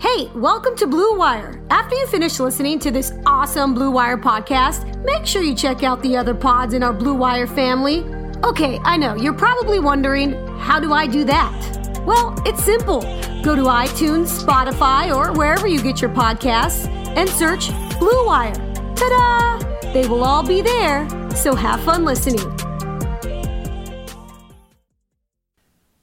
Hey, welcome to Blue Wire. After you finish listening to this awesome Blue Wire podcast, make sure you check out the other pods in our Blue Wire family. Okay, I know, you're probably wondering, how do I do that? Well, it's simple. Go to iTunes, Spotify, or wherever you get your podcasts and search Blue Wire. Ta da! They will all be there, so have fun listening.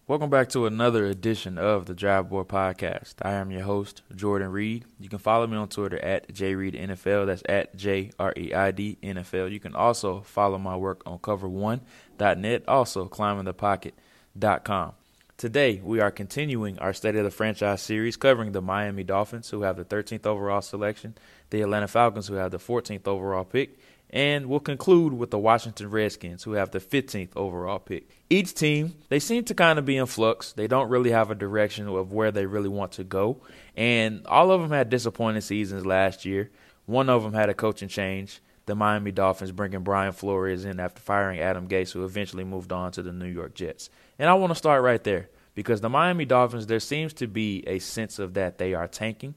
Welcome back to another edition of the Draft Board Podcast. I am your host, Jordan Reid. You can follow me on Twitter at JReidNFL. That's at J R E I D NFL. You can also follow my work on cover1.net, also climbingthepocket.com. Today, we are continuing our State of the Franchise series covering the Miami Dolphins, who have the 13th overall selection, the Atlanta Falcons, who have the 14th overall pick, and we'll conclude with the Washington Redskins, who have the 15th overall pick. Each team, they seem to kind of be in flux. They don't really have a direction of where they really want to go. And all of them had disappointing seasons last year. One of them had a coaching change. The Miami Dolphins bringing Brian Flores in after firing Adam Gase, who eventually moved on to the New York Jets. And I want to start right there because the Miami Dolphins, there seems to be a sense of that they are tanking.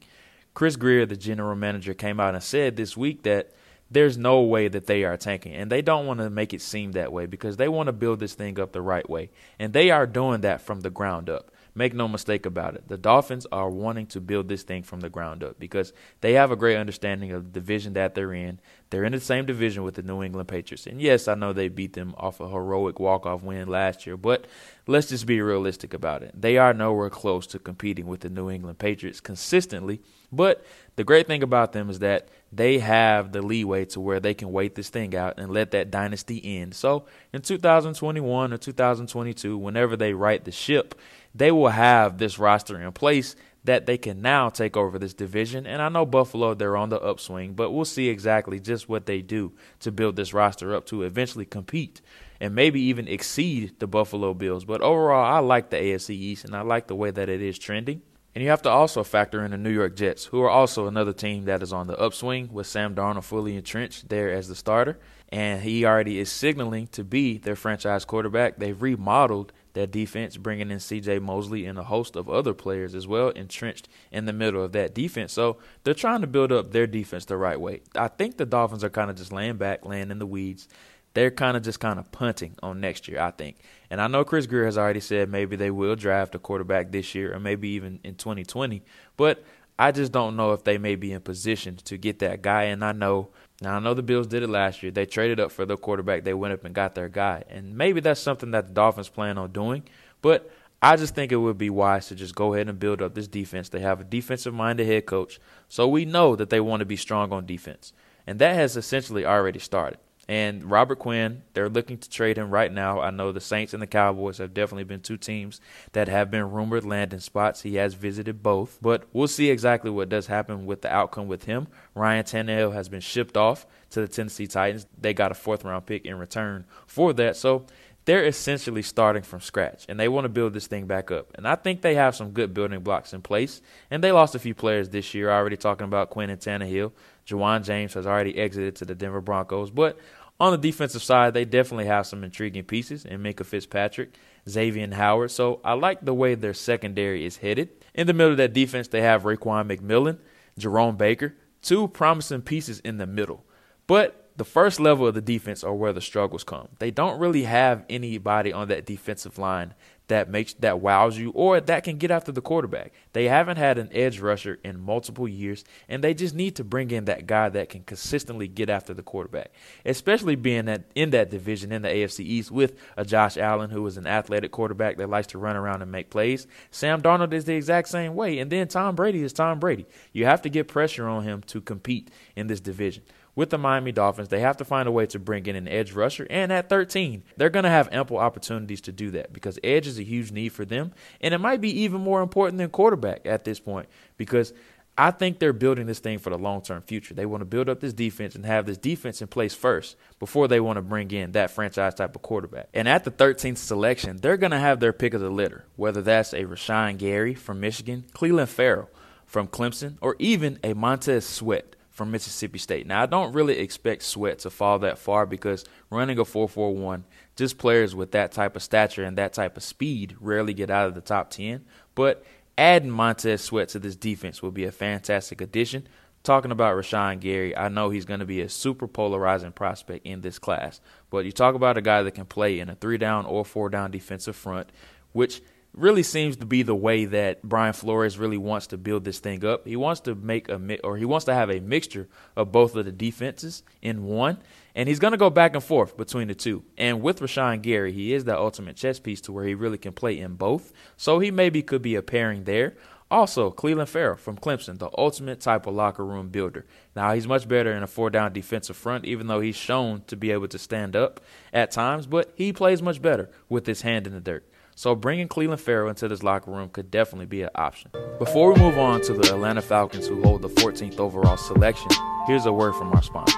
Chris Grier, the general manager, came out and said this week that there's no way that they are tanking. And they don't want to make it seem that way because they want to build this thing up the right way. And they are doing that from the ground up. Make no mistake about it. The Dolphins are wanting to build this thing from the ground up because they have a great understanding of the division that they're in. They're in the same division with the New England Patriots. And yes, I know they beat them off a heroic walk-off win last year, but let's just be realistic about it. They are nowhere close to competing with the New England Patriots consistently. But the great thing about them is that they have the leeway to where they can wait this thing out and let that dynasty end. So in 2021 or 2022, whenever they right the ship, they will have this roster in place that they can now take over this division. And I know Buffalo, they're on the upswing, but we'll see exactly just what they do to build this roster up to eventually compete and maybe even exceed the Buffalo Bills. But overall, I like the AFC East and I like the way that it is trending. And you have to also factor in the New York Jets, who are also another team that is on the upswing with Sam Darnold fully entrenched there as the starter. And he already is signaling to be their franchise quarterback. They've remodeled their defense, bringing in CJ Mosley and a host of other players as well, entrenched in the middle of that defense. So they're trying to build up their defense the right way. I think the Dolphins are kind of just laying back, laying in the weeds. They're kind of just kind of punting on next year, I think. And I know Chris Grier has already said maybe they will draft a quarterback this year or maybe even in 2020, but I just don't know if they may be in position to get that guy. And I know now I know the Bills did it last year. They traded up for their quarterback. They went up and got their guy. And maybe that's something that the Dolphins plan on doing. But I just think it would be wise to just go ahead and build up this defense. They have a defensive minded head coach. So we know that they want to be strong on defense. And that has essentially already started. And Robert Quinn, they're looking to trade him right now. I know the Saints and the Cowboys have definitely been two teams that have been rumored landing spots. He has visited both, but we'll see exactly what does happen with the outcome with him. Ryan Tannehill has been shipped off to the Tennessee Titans. They got a fourth round pick in return for that. So they're essentially starting from scratch and they want to build this thing back up. And I think they have some good building blocks in place. And they lost a few players this year, already talking about Quinn and Tannehill. Ja'Wuan James has already exited to the Denver Broncos. But on the defensive side, they definitely have some intriguing pieces in Minkah Fitzpatrick, Xavier Howard. So I like the way their secondary is headed. In the middle of that defense, they have Raekwon McMillan, Jerome Baker, two promising pieces in the middle. But the first level of the defense are where the struggles come. They don't really have anybody on that defensive line that makes that wows you or that can get after the quarterback. They haven't had an edge rusher in multiple years and they just need to bring in that guy that can consistently get after the quarterback. Especially being that in that division in the AFC East with a Josh Allen who is an athletic quarterback that likes to run around and make plays. Sam Darnold is the exact same way and then Tom Brady is Tom Brady. You have to get pressure on him to compete in this division with the Miami Dolphins, they have to find a way to bring in an edge rusher. And at 13, they're going to have ample opportunities to do that because edge is a huge need for them. And it might be even more important than quarterback at this point because I think they're building this thing for the long term future. They want to build up this defense and have this defense in place first before they want to bring in that franchise type of quarterback. And at the 13th selection, they're going to have their pick of the litter, whether that's a Rashan Gary from Michigan, Clelin Ferrell from Clemson, or even a Montez Sweat from Mississippi State. Now, I don't really expect Sweat to fall that far because running a 4.41, just players with that type of stature and that type of speed rarely get out of the top 10. But adding Montez Sweat to this defense will be a fantastic addition. Talking about Rashan Gary, I know he's going to be a super polarizing prospect in this class. But you talk about a guy that can play in a three down or four down defensive front, which really seems to be the way that Brian Flores really wants to build this thing up. He wants to make a or he wants to have a mixture of both of the defenses in one, and he's going to go back and forth between the two. And with Rashan Gary, he is the ultimate chess piece to where he really can play in both. So he maybe could be a pairing there. Also, Clelin Ferrell from Clemson, the ultimate type of locker room builder. Now, he's much better in a four down defensive front, even though he's shown to be able to stand up at times, but he plays much better with his hand in the dirt. So bringing Clelin Ferrell into this locker room could definitely be an option. Before we move on to the Atlanta Falcons, who hold the 14th overall selection, here's a word from our sponsor.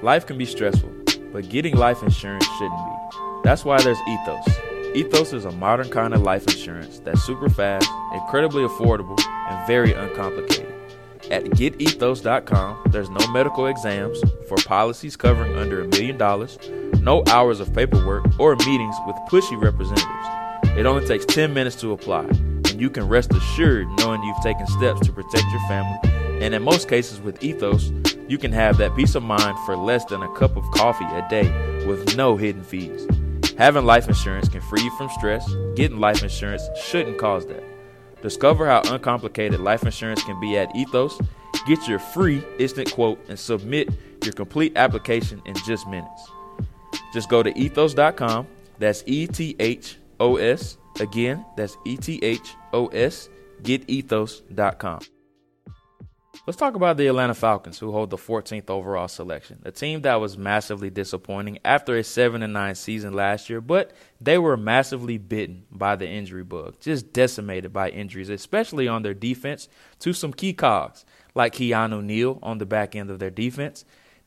Life can be stressful, but getting life insurance shouldn't be. That's why there's Ethos. Ethos is a modern kind of life insurance that's super fast, incredibly affordable, and very uncomplicated. At getethos.com, there's no medical exams for policies covering under a million dollars no hours of paperwork or meetings with pushy representatives. It only takes 10 minutes to apply, and you can rest assured knowing you've taken steps to protect your family. And in most cases with Ethos, you can have that peace of mind for less than a cup of coffee a day with no hidden fees. Having life insurance can free you from stress. Getting life insurance shouldn't cause that. Discover how uncomplicated life insurance can be at Ethos. Get your free instant quote and submit your complete application in just minutes. Just go to ethos.com. That's E T H O S. Again, that's E T H O S. GetEthos.com. Let's talk about the Atlanta Falcons, who hold the 14th overall selection. A team that was massively disappointing after a 7 9 season last year, but they were massively bitten by the injury bug, just decimated by injuries, especially on their defense to some key cogs like Keanu Neal on the back end of their defense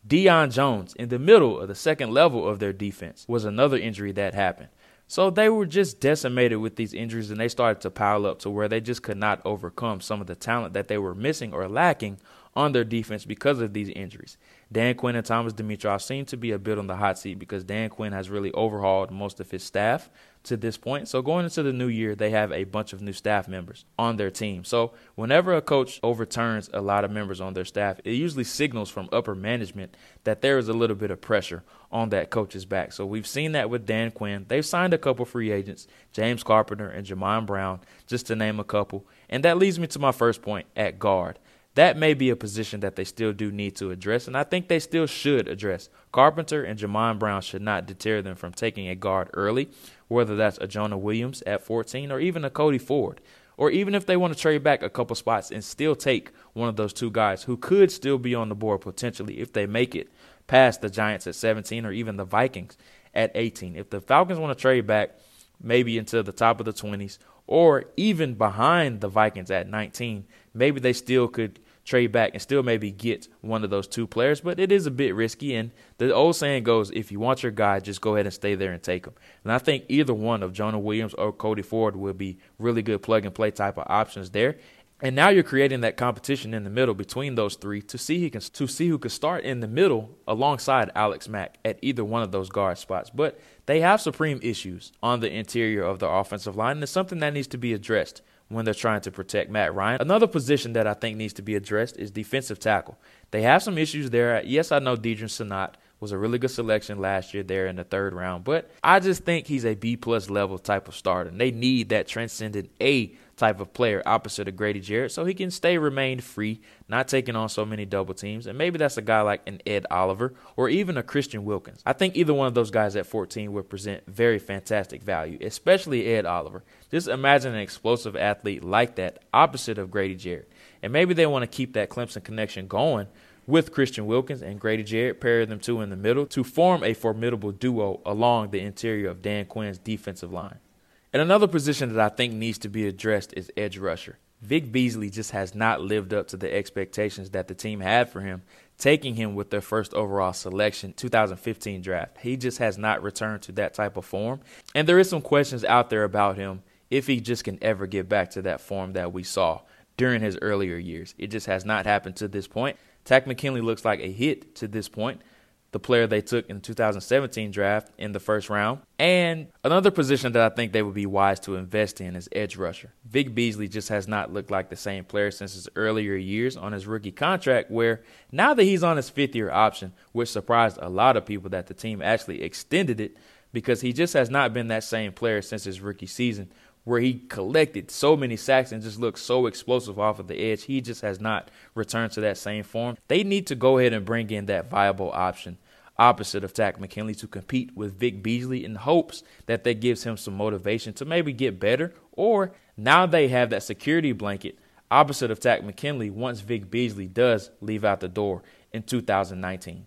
Deion Jones in the middle of the second level of their defense was another injury that happened. So they were just decimated with these injuries and they started to pile up to where they just could not overcome some of the talent that they were missing or lacking on their defense because of these injuries. Dan Quinn and Thomas Dimitroff seem to be a bit on the hot seat because Dan Quinn has really overhauled most of his staff to this point. So going into the new year, they have a bunch of new staff members on their team. So whenever a coach overturns a lot of members on their staff, it usually signals from upper management that there is a little bit of pressure on that coach's back. So we've seen that with Dan Quinn. They've signed a couple free agents, James Carpenter and Jamon Brown, just to name a couple. And that leads me to my first point at guard that may be a position that they still do need to address, and I think they still should address. Carpenter and Jamon Brown should not deter them from taking a guard early, whether that's a Jonah Williams at 14 or even a Cody Ford. Or even if they want to trade back a couple spots and still take one of those two guys who could still be on the board potentially if they make it past the Giants at 17 or even the Vikings at 18. If the Falcons want to trade back maybe into the top of the 20s or even behind the Vikings at 19, maybe they still could trade back and still maybe get one of those two players, but it is a bit risky. And the old saying goes, if you want your guy, just go ahead and stay there and take him. And I think either one of Jonah Williams or Cody Ford will be really good plug and play type of options there. And now you're creating that competition in the middle between those three to see who can to see who can start in the middle alongside Alex Mack at either one of those guard spots. But they have supreme issues on the interior of the offensive line, and it's something that needs to be addressed when they're trying to protect Matt Ryan. Another position that I think needs to be addressed is defensive tackle. They have some issues there. Yes, I know Deadrin Senat was a really good selection last year there in the third round, but I just think he's a B plus level type of starter. And they need that transcendent A type of player opposite of Grady Jarrett so he can stay remain free, not taking on so many double teams. And maybe that's a guy like an Ed Oliver or even a Christian Wilkins. I think either one of those guys at 14 would present very fantastic value, especially Ed Oliver. Just imagine an explosive athlete like that opposite of Grady Jarrett. And maybe they want to keep that Clemson connection going with Christian Wilkins and Grady Jarrett, pair them two in the middle to form a formidable duo along the interior of Dan Quinn's defensive line. And another position that I think needs to be addressed is edge rusher. Vic Beasley just has not lived up to the expectations that the team had for him, taking him with their first overall selection 2015 draft. He just has not returned to that type of form. And there is some questions out there about him if he just can ever get back to that form that we saw during his earlier years. It just has not happened to this point. Takk McKinley looks like a hit to this point. the player they took in the 2017 draft in the first round. And another position that I think they would be wise to invest in is edge rusher. Vic Beasley just has not looked like the same player since his earlier years on his rookie contract, where now that he's on his fifth year option, which surprised a lot of people that the team actually extended it because he just has not been that same player since his rookie season where he collected so many sacks and just looked so explosive off of the edge. He just has not returned to that same form. They need to go ahead and bring in that viable option opposite of Takk McKinley to compete with Vic Beasley in hopes that that gives him some motivation to maybe get better. Or now they have that security blanket opposite of Takk McKinley once Vic Beasley does leave out the door in 2019.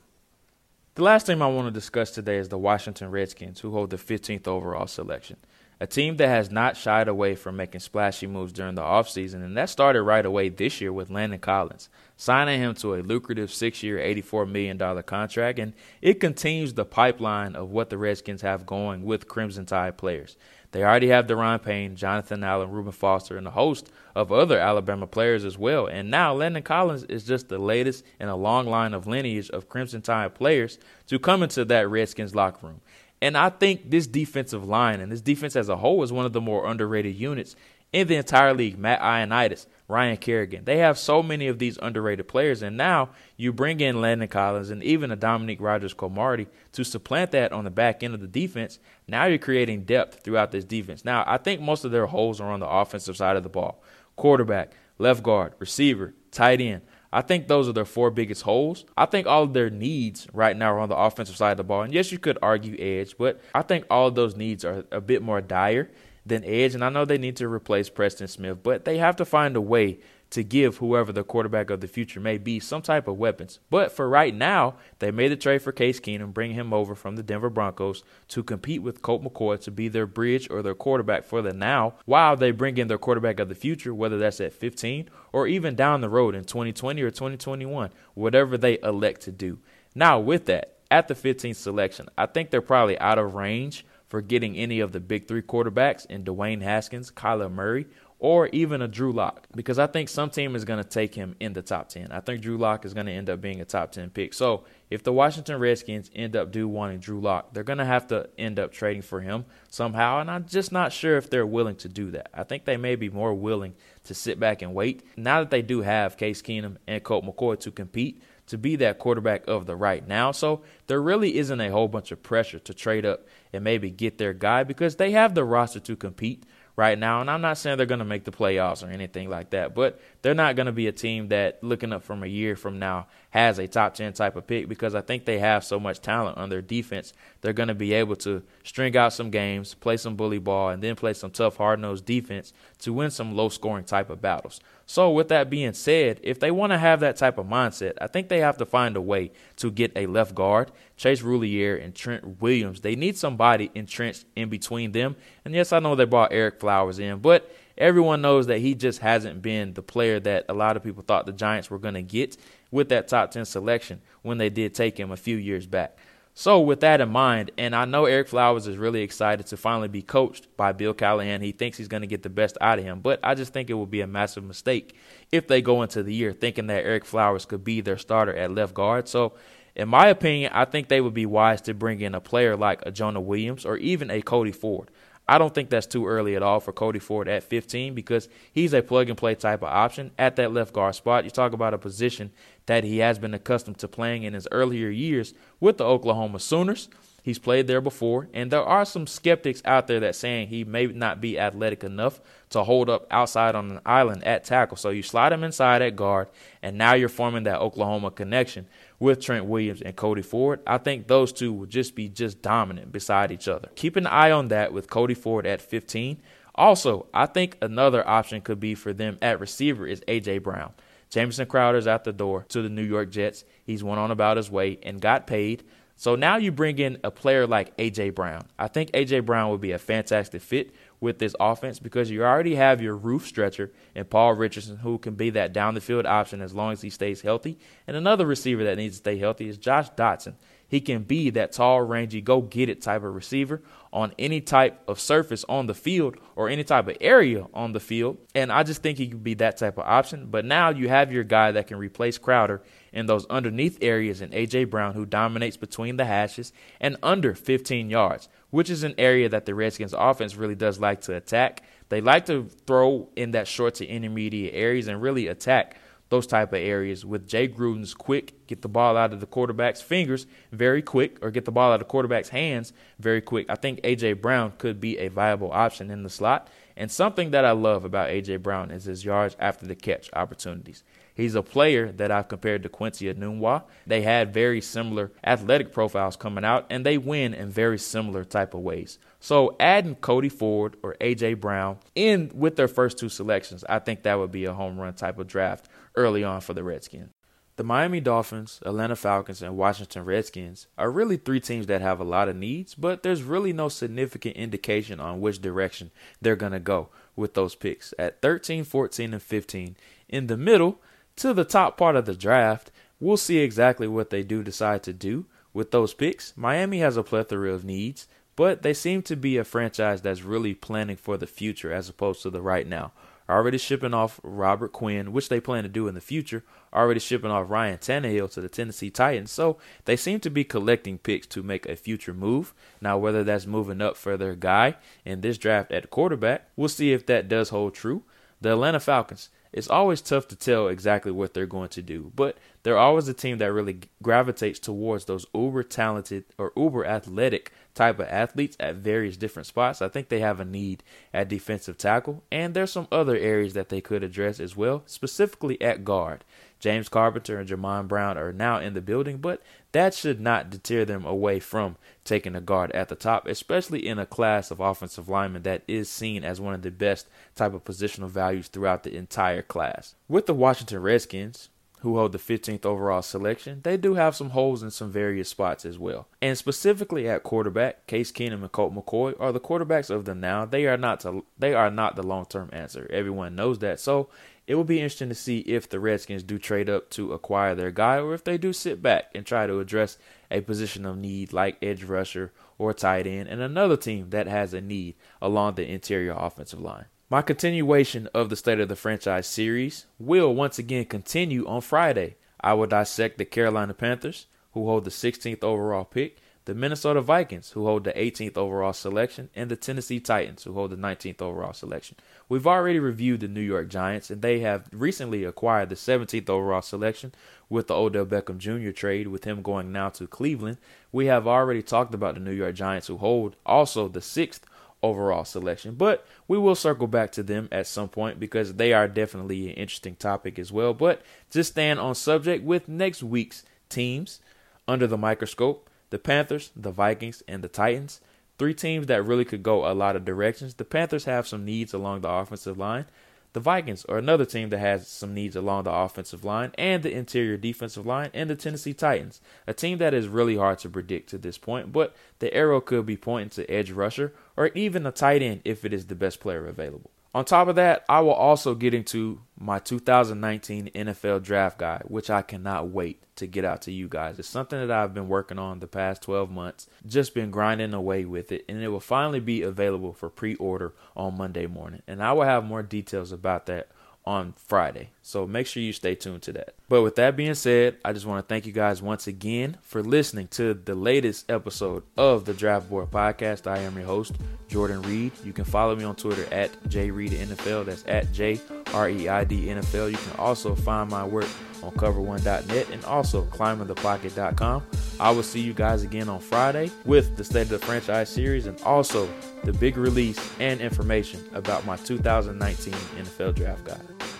The last team I want to discuss today is the Washington Redskins, who hold the 15th overall selection a team that has not shied away from making splashy moves during the offseason, and that started right away this year with Landon Collins, signing him to a lucrative six year, $84 million contract, and it continues the pipeline of what the Redskins have going with Crimson Tide players. They already have Da'Ron Payne, Jonathan Allen, Reuben Foster, and a host of other Alabama players as well. And now Landon Collins is just the latest in a long line of lineage of Crimson Tide players to come into that Redskins locker room. And I think this defensive line and this defense as a whole is one of the more underrated units in the entire league. Matt Ioannidis, Ryan Kerrigan. They have so many of these underrated players. And now you bring in Landon Collins and even a Dominique Rodgers Cromartie to supplant that on the back end of the defense. Now you're creating depth throughout this defense. Now, I think most of their holes are on the offensive side of the ball quarterback, left guard, receiver, tight end. I think those are their four biggest holes. I think all of their needs right now are on the offensive side of the ball. And yes, you could argue edge, but I think all of those needs are a bit more dire than edge. And I know they need to replace Preston Smith, but they have to find a way to give whoever the quarterback of the future may be some type of weapons. But for right now, they made the trade for Case Keenum, bring him over from the Denver Broncos to compete with Colt McCoy to be their bridge or their quarterback for the now, while they bring in their quarterback of the future, whether that's at 15 or even down the road in 2020 or 2021, whatever they elect to do. Now, with that, at the 15th selection, I think they're probably out of range for getting any of the big three quarterbacks in Dwayne Haskins, Kyler Murray, or even a Drew Lock because I think some team is going to take him in the top 10. I think Drew Lock is going to end up being a top 10 pick. So if the Washington Redskins end up do wanting Drew Lock, they're going to have to end up trading for him somehow. And I'm just not sure if they're willing to do that. I think they may be more willing to sit back and wait now that they do have Case Keenum and Colt McCoy to compete to be that quarterback of the right now. So there really isn't a whole bunch of pressure to trade up and maybe get their guy because they have the roster to compete right now. And I'm not saying they're going to make the playoffs or anything like that, but they're not going to be a team that, looking up from a year from now, has a top 10 type of pick because I think they have so much talent on their defense. They're going to be able to string out some games, play some bully ball, and then play some tough, hard nosed defense to win some low scoring type of battles. So, with that being said, if they want to have that type of mindset, I think they have to find a way to get a left guard, Chase Roullier and Trent Williams. They need somebody entrenched in between them. And yes, I know they brought Ereck Flowers in, but everyone knows that he just hasn't been the player that a lot of people thought the Giants were going to get with that top 10 selection when they did take him a few years back. So, with that in mind, and I know Ereck Flowers is really excited to finally be coached by Bill Callahan. He thinks he's going to get the best out of him, but I just think it would be a massive mistake if they go into the year thinking that Ereck Flowers could be their starter at left guard. So, in my opinion, I think they would be wise to bring in a player like a Jonah Williams or even a Cody Ford. I don't think that's too early at all for Cody Ford at 15 because he's a plug and play type of option at that left guard spot. You talk about a position that he has been accustomed to playing in his earlier years with the Oklahoma Sooners. He's played there before, and there are some skeptics out there that saying he may not be athletic enough to hold up outside on an island at tackle. So you slide him inside at guard, and now you're forming that Oklahoma connection with Trent Williams and Cody Ford. I think those two will just be just dominant beside each other. Keep an eye on that with Cody Ford at 15. Also, I think another option could be for them at receiver is AJ Brown. Jamison Crowder's at the door to the New York Jets. He's went on about his way and got paid. So now you bring in a player like AJ Brown. I think AJ Brown would be a fantastic fit with this offense because you already have your roof stretcher and Paul Richardson, who can be that down the field option as long as he stays healthy. And another receiver that needs to stay healthy is Josh Doctson. He can be that tall, rangy, go get it type of receiver on any type of surface on the field or any type of area on the field. And I just think he could be that type of option. But now you have your guy that can replace Crowder in those underneath areas in A.J. Brown, who dominates between the hashes and under 15 yards, which is an area that the Redskins offense really does like to attack. They like to throw in that short to intermediate areas and really attack those type of areas with Jay Gruden's quick, get the ball out of the quarterback's fingers very quick, or get the ball out of the quarterback's hands very quick. I think AJ Brown could be a viable option in the slot. And something that I love about AJ Brown is his yards after the catch opportunities. He's a player that I've compared to Quincy Enunwa. They had very similar athletic profiles coming out, and they win in very similar type of ways. So adding Cody Ford or AJ Brown in with their first two selections, I think that would be a home run type of draft early on for the Redskins. The Miami Dolphins, Atlanta Falcons, and Washington Redskins are really three teams that have a lot of needs, but there's really no significant indication on which direction they're going to go with those picks. At 13, 14, and 15, in the middle, to the top part of the draft, we'll see exactly what they do decide to do with those picks. Miami has a plethora of needs, but they seem to be a franchise that's really planning for the future as opposed to the right now. Already shipping off Robert Quinn, which they plan to do in the future. Already shipping off Ryan Tannehill to the Tennessee Titans. So they seem to be collecting picks to make a future move. Now, whether that's moving up for their guy in this draft at quarterback, we'll see if that does hold true. The Atlanta Falcons, it's always tough to tell exactly what they're going to do, but they're always a team that really gravitates towards those uber talented or uber athletic type of athletes at various different spots. I think they have a need at defensive tackle, and there's some other areas that they could address as well, specifically at guard. James Carpenter and Jamon Brown are now in the building, but that should not deter them away from taking a guard at the top, especially in a class of offensive linemen that is seen as one of the best type of positional values throughout the entire class. With the Washington Redskins, who hold the 15th overall selection, they do have some holes in some various spots as well. And specifically at quarterback, Case Keenum and Colt McCoy are the quarterbacks of the now. They are not to, they are not the long-term answer. Everyone knows that. So it will be interesting to see if the Redskins do trade up to acquire their guy or if they do sit back and try to address a position of need like edge rusher or tight end and another team that has a need along the interior offensive line. My continuation of the State of the Franchise series will once again continue on Friday. I will dissect the Carolina Panthers, who hold the 16th overall pick, the Minnesota Vikings, who hold the 18th overall selection, and the Tennessee Titans, who hold the 19th overall selection. We've already reviewed the New York Giants, and they have recently acquired the 17th overall selection with the Odell Beckham Jr. trade, with him going now to Cleveland. We have already talked about the New York Giants, who hold also the 6th overall selection. But we will circle back to them at some point because they are definitely an interesting topic as well. But just stand on subject with next week's teams under the microscope the Panthers, the Vikings, and the Titans. Three teams that really could go a lot of directions. The Panthers have some needs along the offensive line. The Vikings are another team that has some needs along the offensive line and the interior defensive line, and the Tennessee Titans, a team that is really hard to predict to this point, but the arrow could be pointing to edge rusher or even a tight end if it is the best player available. On top of that, I will also get into my 2019 NFL draft guide, which I cannot wait to get out to you guys. It's something that I've been working on the past 12 months, just been grinding away with it, and it will finally be available for pre order on Monday morning. And I will have more details about that on Friday. So make sure you stay tuned to that. But with that being said, I just want to thank you guys once again for listening to the latest episode of the Draft Board Podcast. I am your host, Jordan Reid. You can follow me on Twitter at JReidNFL. That's at J R E I D NFL. You can also find my work on cover1.net and also climbingthepocket.com. I will see you guys again on Friday with the State of the Franchise series and also the big release and information about my 2019 NFL Draft Guide.